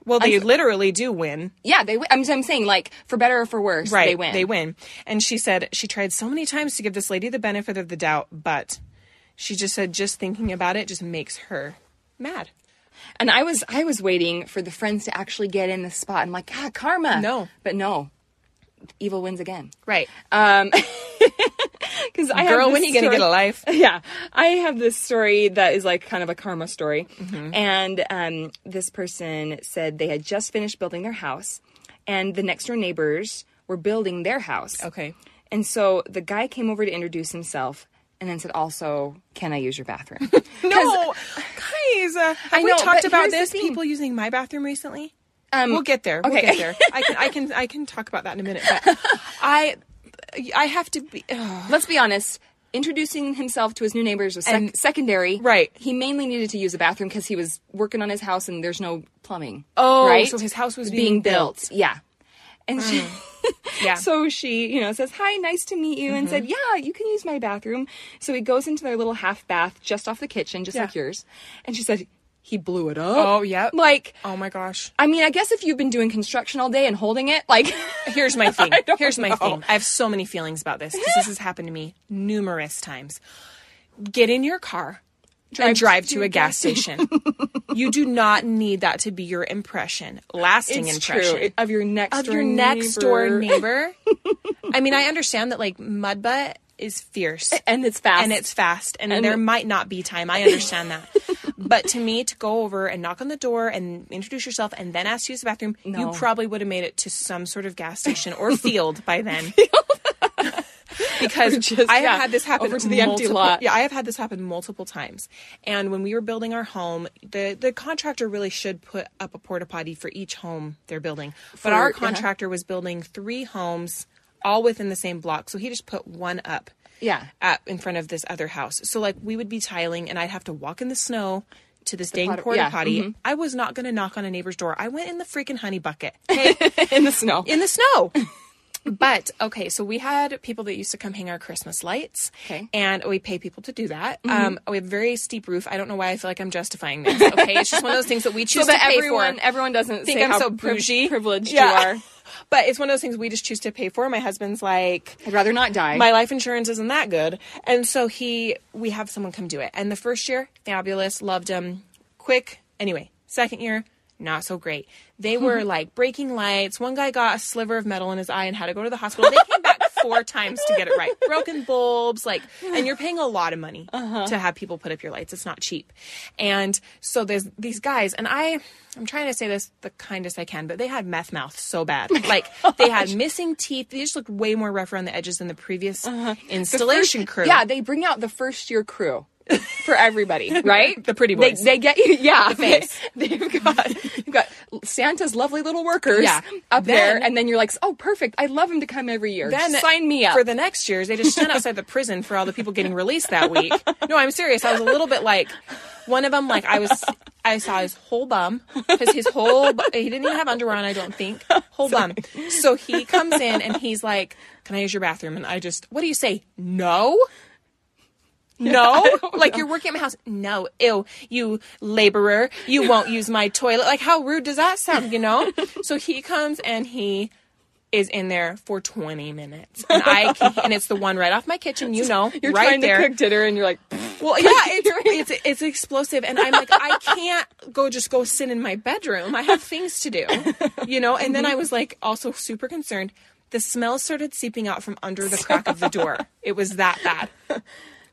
Well, they literally do win. Yeah, they win. I'm, I'm saying like for better or for worse, right they win. they win and she said she tried so many times to give this lady the benefit of the doubt but she just said just thinking about it just makes her mad And I was I was waiting for the friends to actually get in the spot. I'm like, ah, karma. No. but no, evil wins again. right Um, because I girl have when this you gonna get a life yeah i have this story that is like kind of a karma story Mm-hmm. and um, this person said they had just finished building their house and the next door neighbors were building their house okay and so the guy came over to introduce himself and then said also can i use your bathroom no guys uh, have I we talked about this people using my bathroom recently Um, we'll get there we'll okay. get there i can i can i can talk about that in a minute but i i have to be ugh. let's be honest introducing himself to his new neighbors was sec- And- secondary Right. he mainly needed to use a bathroom because he was working on his house and there's no plumbing Oh, right so his house was being, being built. built. yeah and she yeah So she, you know, says, Hi, nice to meet you, and said, Mm-hmm. Yeah, you can use my bathroom. So he goes into their little half bath just off the kitchen, just Yeah. like yours. And she said, He blew it up. Oh, yep. Like, oh my gosh I mean, I guess if you've been doing construction all day and holding it, like, Here's my thing. Here's my thing. I have so many feelings about this because this has happened to me numerous times. Get in your car and drive to a gas station. you do not need that to be your impression, lasting it's impression true. Of your next of door your next door neighbor. neighbor. I mean, I understand that like mud butt is fierce And it's fast. and it's fast and, And- there might not be time i understand that but to me to go over and knock on the door and introduce yourself and then ask to use the bathroom No. you probably would have made it to some sort of gas station or field by then because just, i have yeah, had this happen over to the empty lot. yeah i have had this happen multiple times and when we were building our home the the contractor really should put up a porta potty for each home they're building but For- our uh-huh. contractor was building three homes all within the same block so he just put one up Yeah. at in front of this other house. So like we would be tiling and I'd have to walk in the snow to this dang porta- yeah, potty. mhm. I was not going to knock on a neighbor's door. I went in the freaking honey bucket. Okay, in the snow. in the snow. But okay, so we had people that used to come hang our Christmas lights, Okay. Mm-hmm. and we pay people to do that. Um, we have a very steep roof. I don't know why I feel like I'm justifying this. Okay, it's just one of those things that we choose so to pay everyone, for. everyone doesn't think I'm so bougie, privileged Yeah. you are. But it's one of those things we just choose to pay for. My husband's like, I'd rather not die. my life insurance isn't that good. And so he, we have someone come do it. And the first year, fabulous, loved him, quick. Anyway, second year, not so great. They were like breaking lights. One guy got a sliver of metal in his eye and had to go to the hospital. They came back four times to get it right. Broken bulbs, like, and you're paying a lot of money Uh-huh. to have people put up your lights. It's not cheap. And so there's these guys, and I, I'm trying to say this the kindest I can, but they had meth mouth so bad. Like, they had missing teeth. They just looked way more rough around the edges than the previous uh-huh. installation crew. Uh-huh. Yeah, they bring out the first year crew for everybody, right? The pretty They, boys. they get you, yeah. face. They, have got you've got Santa's lovely little workers Yeah. up there, and then you're like, oh, perfect. I love him to come every year. then sign me up. for the next years. They just stand outside the prison for all the people getting released that week. No, I'm serious. I was a little bit like one of them. Like I was, I saw his whole bum because his whole bu- he didn't even have underwear on. I don't think whole bum. So he comes in and he's like, "Can I use your bathroom?" And I just, what do you say? No. No, like you're working at my house. No, ew, you laborer, you won't use my toilet. Like, how rude does that sound? You know. So he comes and he is in there for 20 minutes, and I can, and it's the one right off my kitchen. You know, you're right trying there. to cook dinner, and you're like, Well, yeah, it's, it's it's explosive, and I'm like, I can't go just go sit in my bedroom. I have things to do, you know. And then I was like, also super concerned. The smell started seeping out from under the crack of the door. It was that bad.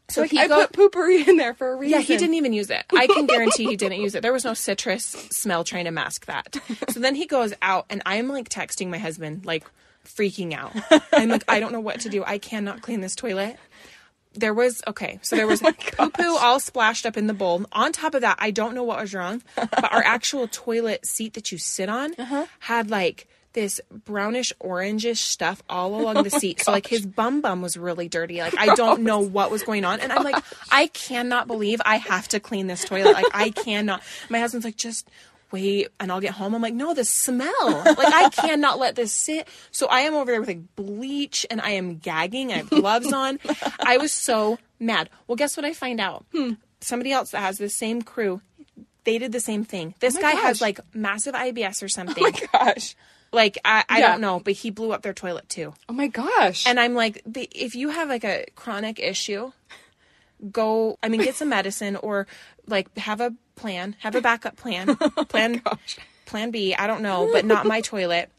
So like, he I go, put Poo-Pourri in there for a reason. yeah, he didn't even use it. I can guarantee he didn't use it. There was no citrus smell trying to mask that. So then he goes out, and I'm like texting my husband, like freaking out. I'm like, I don't know what to do. I cannot clean this toilet. There was okay, so there was oh poo poo all splashed up in the bowl. On top of that, I don't know what was wrong, but our actual toilet seat that you sit on uh-huh. had like this brownish orangish stuff all oh along the seat. so like his bum bum was really dirty. Like I don't know what was going on. And I'm like, I cannot believe I have to clean this toilet. Like I cannot. My husband's like, just wait and I'll get home. I'm like, no, the smell. Like I cannot let this sit. So I am over there with like bleach and I am gagging. I have gloves on. I was so mad. Well, guess what I find out? Hmm. Somebody else that has the same crew. They did the same thing. This oh my guy has like massive IBS or something. Oh my gosh. Like I, I Yeah. don't know, but he blew up their toilet too. Oh my gosh. And I'm like, the, if you have like a chronic issue, go. I mean, get some medicine or like have a plan, have a backup plan, plan, plan B. I don't know, but not my toilet.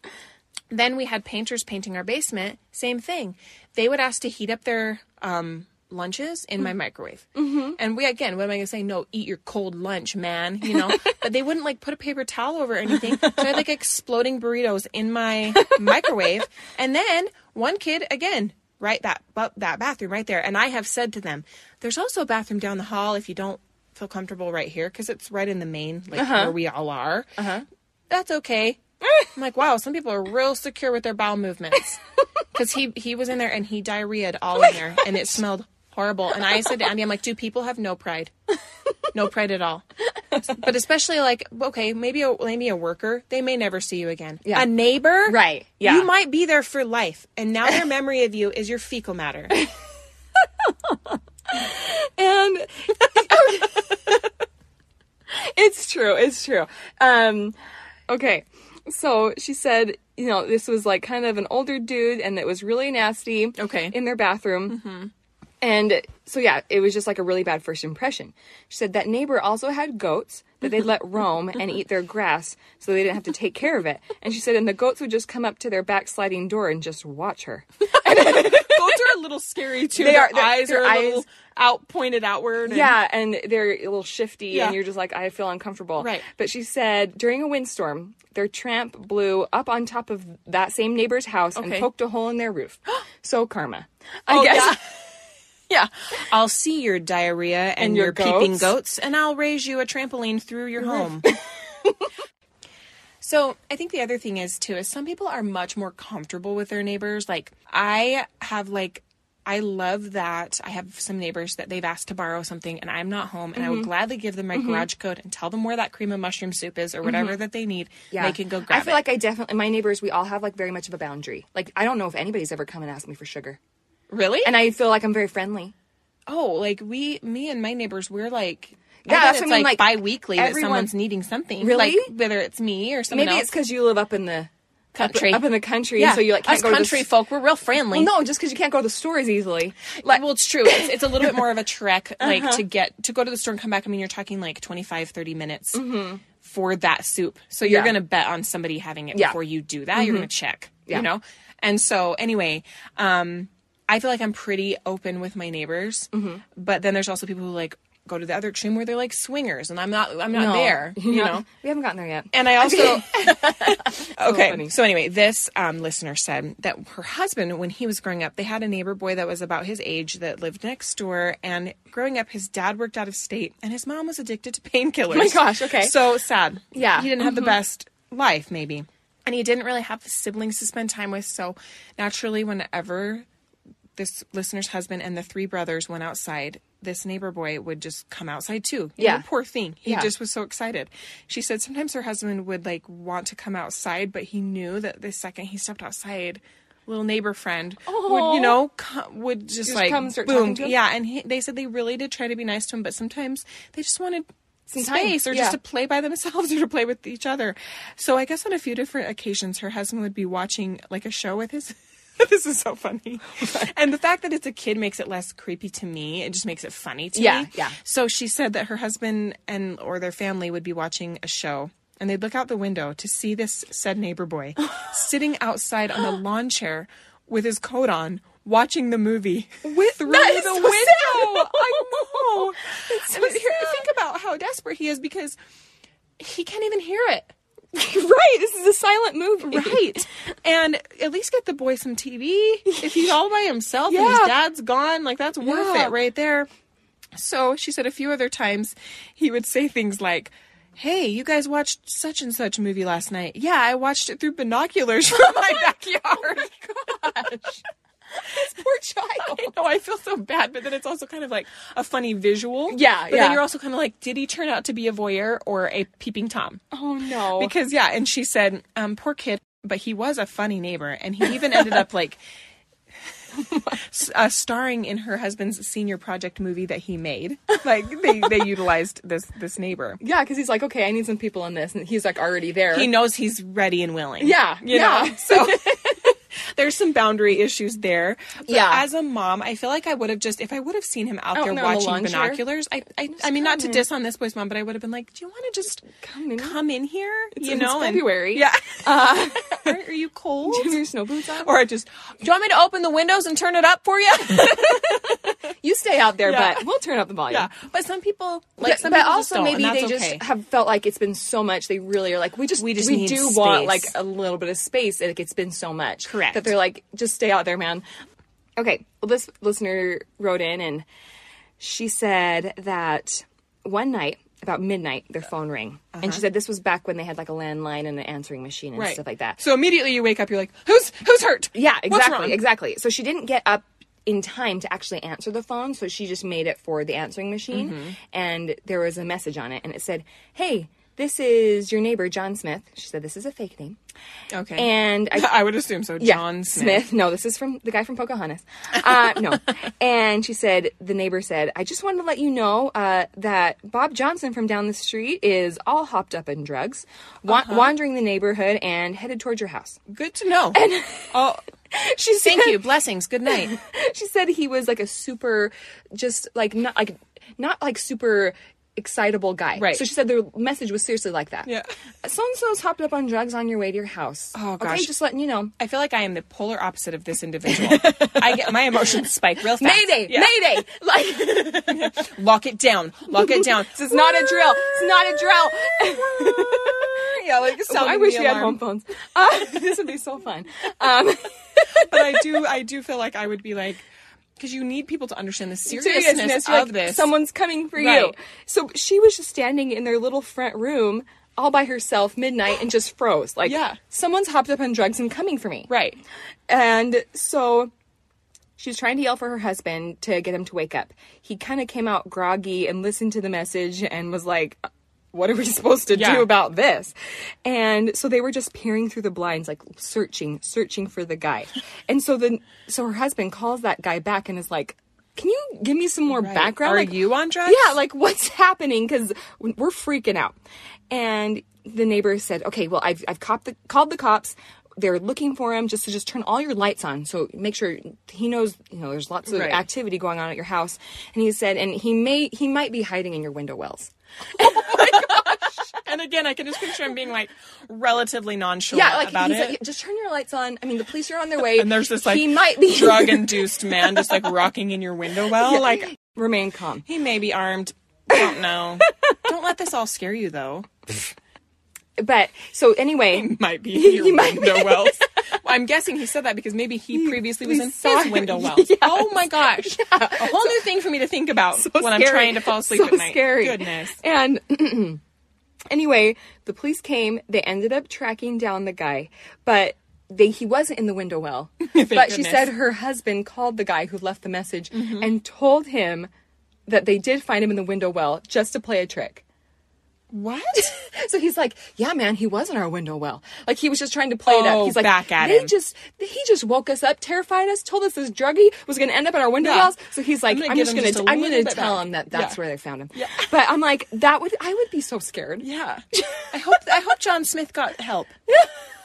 Then we had painters painting our basement. Same thing. They would ask to heat up their um, lunches in my microwave. Mm-hmm. And we again, what am I gonna say? No, eat your cold lunch, man. You know. but they wouldn't like put a paper towel over anything. So I had like exploding burritos in my microwave. And then one kid again. Right, that that bathroom right there, and I have said to them, "There's also a bathroom down the hall if you don't feel comfortable right here, because it's right in the main, like where we all are. Uh-huh. That's okay." I'm like, wow, some people are real secure with their bowel movements. Because he he was in there and he diarrheaed all in there, and it smelled horrible. And I said to Andy, I'm like, do people have no pride? No pride at all. But especially like, okay, maybe a maybe a worker, they may never see you again. Yeah. A neighbor, Right, yeah. you might be there for life, and now their memory of you is your fecal matter. and it's true it's true um okay so she said you know this was like kind of an older dude and it was really nasty Okay. in their bathroom and so yeah it was just like a really bad first impression she said that neighbor also had goats that they'd let roam and eat their grass so they didn't have to take care of it and she said and the goats would just come up to their back sliding door and just watch her Goats are a little scary too. They their are- their- eyes their are a eyes- little out pointed outward. and- Yeah, and they're a little shifty, Yeah. and you're just like, I feel uncomfortable. Right. But she said during a windstorm, their tramp blew up on top of that same neighbor's house and poked a hole in their roof. so karma. I Oh, guess. yeah. Yeah. I'll see your diarrhea and, your your, peeping goats. goats, and I'll raise you a trampoline through your home. so I think the other thing is too is some people are much more comfortable with their neighbors. Like I have like I love that I have some neighbors that they've asked to borrow something and I'm not home and I will Mm-hmm. gladly give them my garage code and tell them where that cream of mushroom soup is or whatever that they need. Yeah. They can go grab it. I feel it. like I definitely, my neighbors, we all have like very much of a boundary. Like, I don't know if anybody's ever come and asked me for sugar. Really? And I feel like I'm very friendly. oh, like we me and my neighbors we're like Yeah, that's it's what I mean, like, like, bi-weekly that someone's needing something. Really? Like whether it's me or someone Maybe else. it's because you live up in the country. Up, in the country, yeah. so you like can't Us go country to the, folk, we're real friendly. Well, no, just because you can't go to the stores easily. Like, well, it's true. It's, it's a little bit more of a trek, like Uh-huh. to get to go to the store and come back. I mean, you're talking like 25, 30 minutes for that soup. So you're Mm-hmm. Yeah. going to bet on somebody having it Yeah. Mm-hmm. before you do that. You're going to check, Yeah. you know? And so, anyway, um, I feel like I'm pretty open with my neighbors, Mm-hmm. but then there's also people who like go to the other extreme where they're like swingers, and I'm not. I'm not No, there. not- know. we haven't gotten there yet. And I also okay. funny. So anyway, this um, listener said that her husband, when he was growing up, they had a neighbor boy that was about his age that lived next door. And growing up, his dad worked out of state, and his mom was addicted to painkillers. Oh my gosh, okay. So sad. Yeah. he didn't have the best life, maybe, and he didn't really have siblings to spend time with. So naturally, whenever this listener's husband and the three brothers went outside, this neighbor boy would just come outside too. You Yeah. know, poor thing. He Yeah. just was so excited. She said sometimes her husband would like want to come outside, but he knew that the second he stepped outside, little neighbor friend would, you know, co- would just, Just like come boom. talking to him? Yeah, and he, they said they really did try to be nice to him, but sometimes they just wanted Some time. space or Yeah. just to play by themselves or to play with each other. So I guess on a few different occasions, her husband would be watching like a show with his. this is so funny, and the fact that it's a kid makes it less creepy to me. It just makes it funny to Yeah, me. yeah. So she said that her husband and or their family would be watching a show. And they'd look out the window to see this said neighbor boy sitting outside on a lawn chair with his coat on, watching the movie with through the so window. sad. I know. so here, think about how desperate he is because he can't even hear it. right, this is a silent movie. Right. and at least get the boy some TV. If he's all by himself and his dad's gone, like that's worth Yeah. it right there. So she said a few other times he would say things like, Hey, you guys watched such and such movie last night. Yeah, I watched it through binoculars from oh my backyard. Gosh. This poor child. I know, I feel so bad, but then it's also kind of like a funny visual. Yeah, But yeah. then you're also kind of like, did he turn out to be a voyeur or a peeping Tom? Oh no. Because yeah, and she said, um, poor kid, but he was a funny neighbor, and he even ended up like uh, starring in her husband's senior project movie that he made. Like they they utilized this this neighbor. yeah, because he's like, okay, I need some people in this, and he's like already there. He knows he's ready and willing. Yeah, you yeah. know. So. There's some boundary issues there. But Yeah. As a mom, I feel like I would have just if I would have seen him out Out there the watching chair? binoculars. I I, I mean, not to diss on this boy's mom, but I would have been like, "Do you want to just Come in. come in here? you it's know, and- February. yeah. Uh, are, are you cold? Do you have your snow boots on? Or I just, do you want me to open the windows and turn it up for you? You stay out there, Yeah. but we'll turn up the volume. yeah. But some people, like, But, some but people also maybe they that's just have felt like it's been so much. They really are like, we just We just we do want like a little bit of space. Like it's been so much. Correct. That they're like, just stay out there, man. Okay. Well, this listener wrote in and she said that one night about midnight their phone rang and she said this was back when they had like a landline and an answering machine and Uh-huh. right. stuff like that. So immediately you wake up, you're like, who's, who's hurt? Yeah, exactly, exactly. So she didn't get up in time to actually answer the phone, so she just made it for the answering machine, Mm-hmm. and there was a message on it, and it said, "Hey, this is your neighbor John Smith." She said, "This is a fake name," Okay. and I, I would assume so. yeah, John Smith. No, this is from the guy from Pocahontas. Uh, no, and she said the neighbor said, "I just wanted to let you know uh, that Bob Johnson from down the street is all hopped up in drugs, wa- Uh-huh. wandering the neighborhood and headed towards your house." Good to know. And oh, She said, thank you. Blessings. Good night. she said he was like a super just like not like not like super excitable guy Right. so she said the message was seriously like that Yeah. so and so's hopped up on drugs on your way to your house Oh, gosh. okay just letting you know I feel like I am the polar opposite of this individual. I get my emotions spike real fast. mayday Yeah. mayday like Lock it down. Lock it down. this is not a drill it's not a drill yeah, like so. i wish we had home phones uh, this would be so fun um but I do I do feel like I would be like because you need people to understand the seriousness, seriousness of like, this. someone's coming for you so she was just standing in their little front room all by herself midnight and just froze like Yeah. someone's hopped up on drugs and coming for me right. And so she's trying to yell for her husband to get him to wake up. He kind of came out groggy and listened to the message and was like, what are we supposed to Yeah. do about this? And so they were just peering through the blinds, like searching, searching for the guy. And so then, so her husband calls that guy back and is like, can you give me some more background? Are Like, you on drugs? yeah, like what's happening? Because we're freaking out. And the neighbor said, "Okay, well, I've I've the, called the cops. They're looking for him. Just to just turn all your lights on, so make sure he knows. You know, there's lots of Right. activity going on at your house." And he said, "And he may he might be hiding in your window wells." Oh and and again, I can just picture him being like relatively nonchalant Yeah, like about he's it. like, just turn your lights on. I mean, the police are on their way. and there's this like he might be drug induced man just like rocking in your window well. Like Remain calm. he may be armed. Don't know. Don't let this all scare you though. But so anyway, he Might be in He might window wells. Well, I'm guessing he said that because maybe he previously was in his window wells. Yes. Oh my gosh. A whole new thing for me to think about when I'm trying to fall asleep so at night. Scary. Goodness. And anyway, the police came. They ended up tracking down the guy, but they, he wasn't in the window well. but she goodness. Mm-hmm. said her husband called the guy who left the message and told him that they did find him in the window well just to play a trick. What? So he's like, "Yeah, man, he was in our window well. Like he was just trying to play it up. Oh, He's like, back at they him. just he just woke us up, terrified us, told us this druggie was going to end up in our window Yeah. wells. So he's like, I'm I'm, gonna give just going to I'm going to tell back. him that that's Yeah. where they found him. Yeah. But I'm like, that would I would be so scared. Yeah. I hope I hope John Smith got help.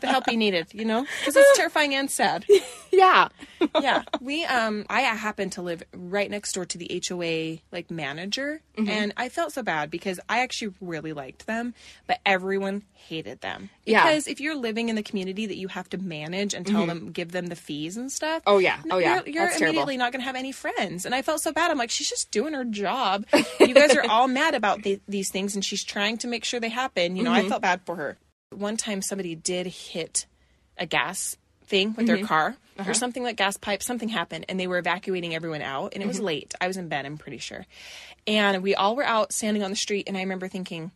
the help he needed, you know? Because it's terrifying and sad. Yeah. yeah we um i happen to live right next door to the hoa like manager Mm-hmm. and i felt so bad because i actually really liked them but everyone hated them Yeah. because if you're living in the community that you have to manage and tell them give them the fees and stuff Mm-hmm. Oh, yeah. Oh, yeah. you're, you're That's terrible. immediately not gonna have any friends and i felt so bad i'm like she's just doing her job you guys are all mad about the, these things and she's trying to make sure they happen you know Mm-hmm. i felt bad for her one time somebody did hit a gas thing with their mm-hmm. car or uh-huh. something like gas pipe something happened and they were evacuating everyone out and it was mm-hmm. late. I was in bed i'm pretty sure. And we all were out standing on the street and i remember thinking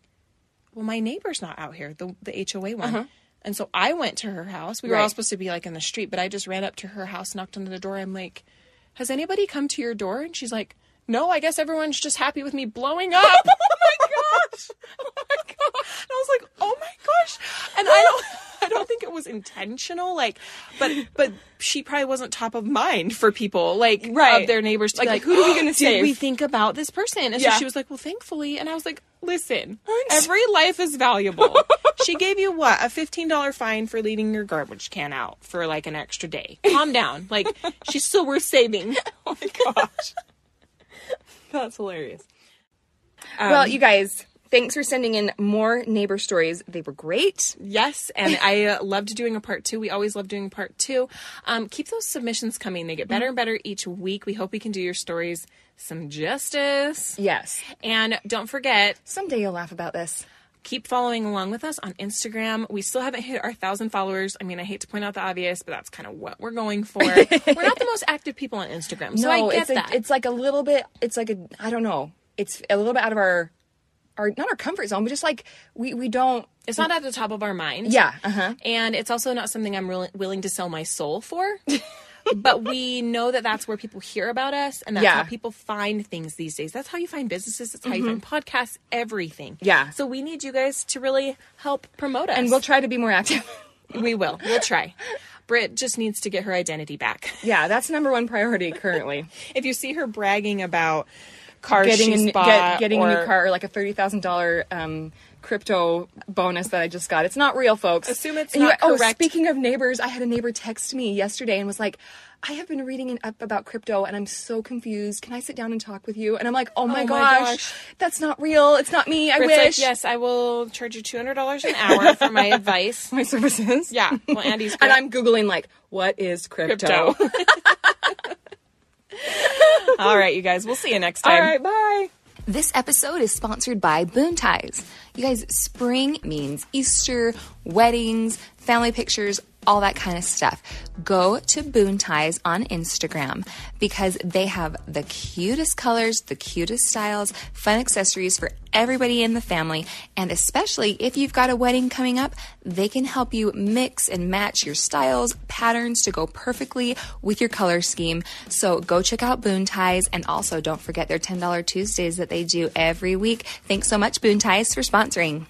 well my neighbor's not out here the, the hoa one. Uh-huh. And so i went to her house. We were all supposed to be like in the street but i just ran up to her house knocked on the door. I'm like has anybody come to your door? And she's like no i guess everyone's just happy with me blowing up gosh oh my gosh and i was like oh my gosh and i don't i don't think it was intentional like but but she probably wasn't top of mind for people like Right. of their neighbors to be Like, like who are we gonna did save?" we think about this person and Yeah. so she was like well thankfully and i was like listen every life is valuable she gave you what a $15 fine for leaving your garbage can out for like an extra day calm down like she's still worth saving Oh my gosh. That's hilarious. Well, you guys, thanks for sending in more neighbor stories. They were great. Yes, and I uh, loved doing a part two. We always love doing part two. Um, keep those submissions coming. They get better and better each week. We hope we can do your stories some justice. Yes. And don't forget, Someday you'll laugh about this. keep following along with us on Instagram. We still haven't hit our thousand followers. I mean, I hate to point out the obvious, but that's kind of what we're going for. we're not the most active people on Instagram, so I get it's a- that. it's like a little bit. It's like a. I don't know. It's a little bit out of our, our not our comfort zone, but just like we we don't. it's not at the top of our mind. Yeah. Uh huh. and it's also not something I'm really willing to sell my soul for. but we know that that's where people hear about us, and that's Yeah. Mm-hmm. how people find things these days. That's how you find businesses. That's how you find podcasts. Everything. Yeah. So we need you guys to really help promote us, And we'll try to be more active. we will. We'll try. Britt just needs to get her identity back. yeah, that's number one priority currently. If you see her bragging about cars getting a, get, getting a new car or like a thirty thousand dollar um crypto bonus that I just got. It's not real, folks. Assume it's And you- not Oh, speaking of neighbors, I had a neighbor text me yesterday and was like, "I have been reading an up about crypto and I'm so confused. Can I sit down and talk with you?" And I'm like, "Oh my, my gosh, gosh. that's not real. It's not me. I wish." like, yes, I will charge you two hundred dollars an hour for my advice. My services. Yeah. Well, Andy's And I'm googling like, "What is crypto?" crypto. All right, you guys. We'll see you next time. All right, bye. This episode is sponsored by Boon Ties. You guys, spring means Easter, weddings, family pictures, all that kind of stuff. Go to Boon Ties on Instagram because they have the cutest colors, the cutest styles, fun accessories for everybody in the family. And especially if you've got a wedding coming up, they can help you mix and match your styles, patterns to go perfectly with your color scheme. So go check out Boon Ties and also don't forget their $10 Tuesdays that they do every week. Thanks so much, Boon Ties, for sponsoring.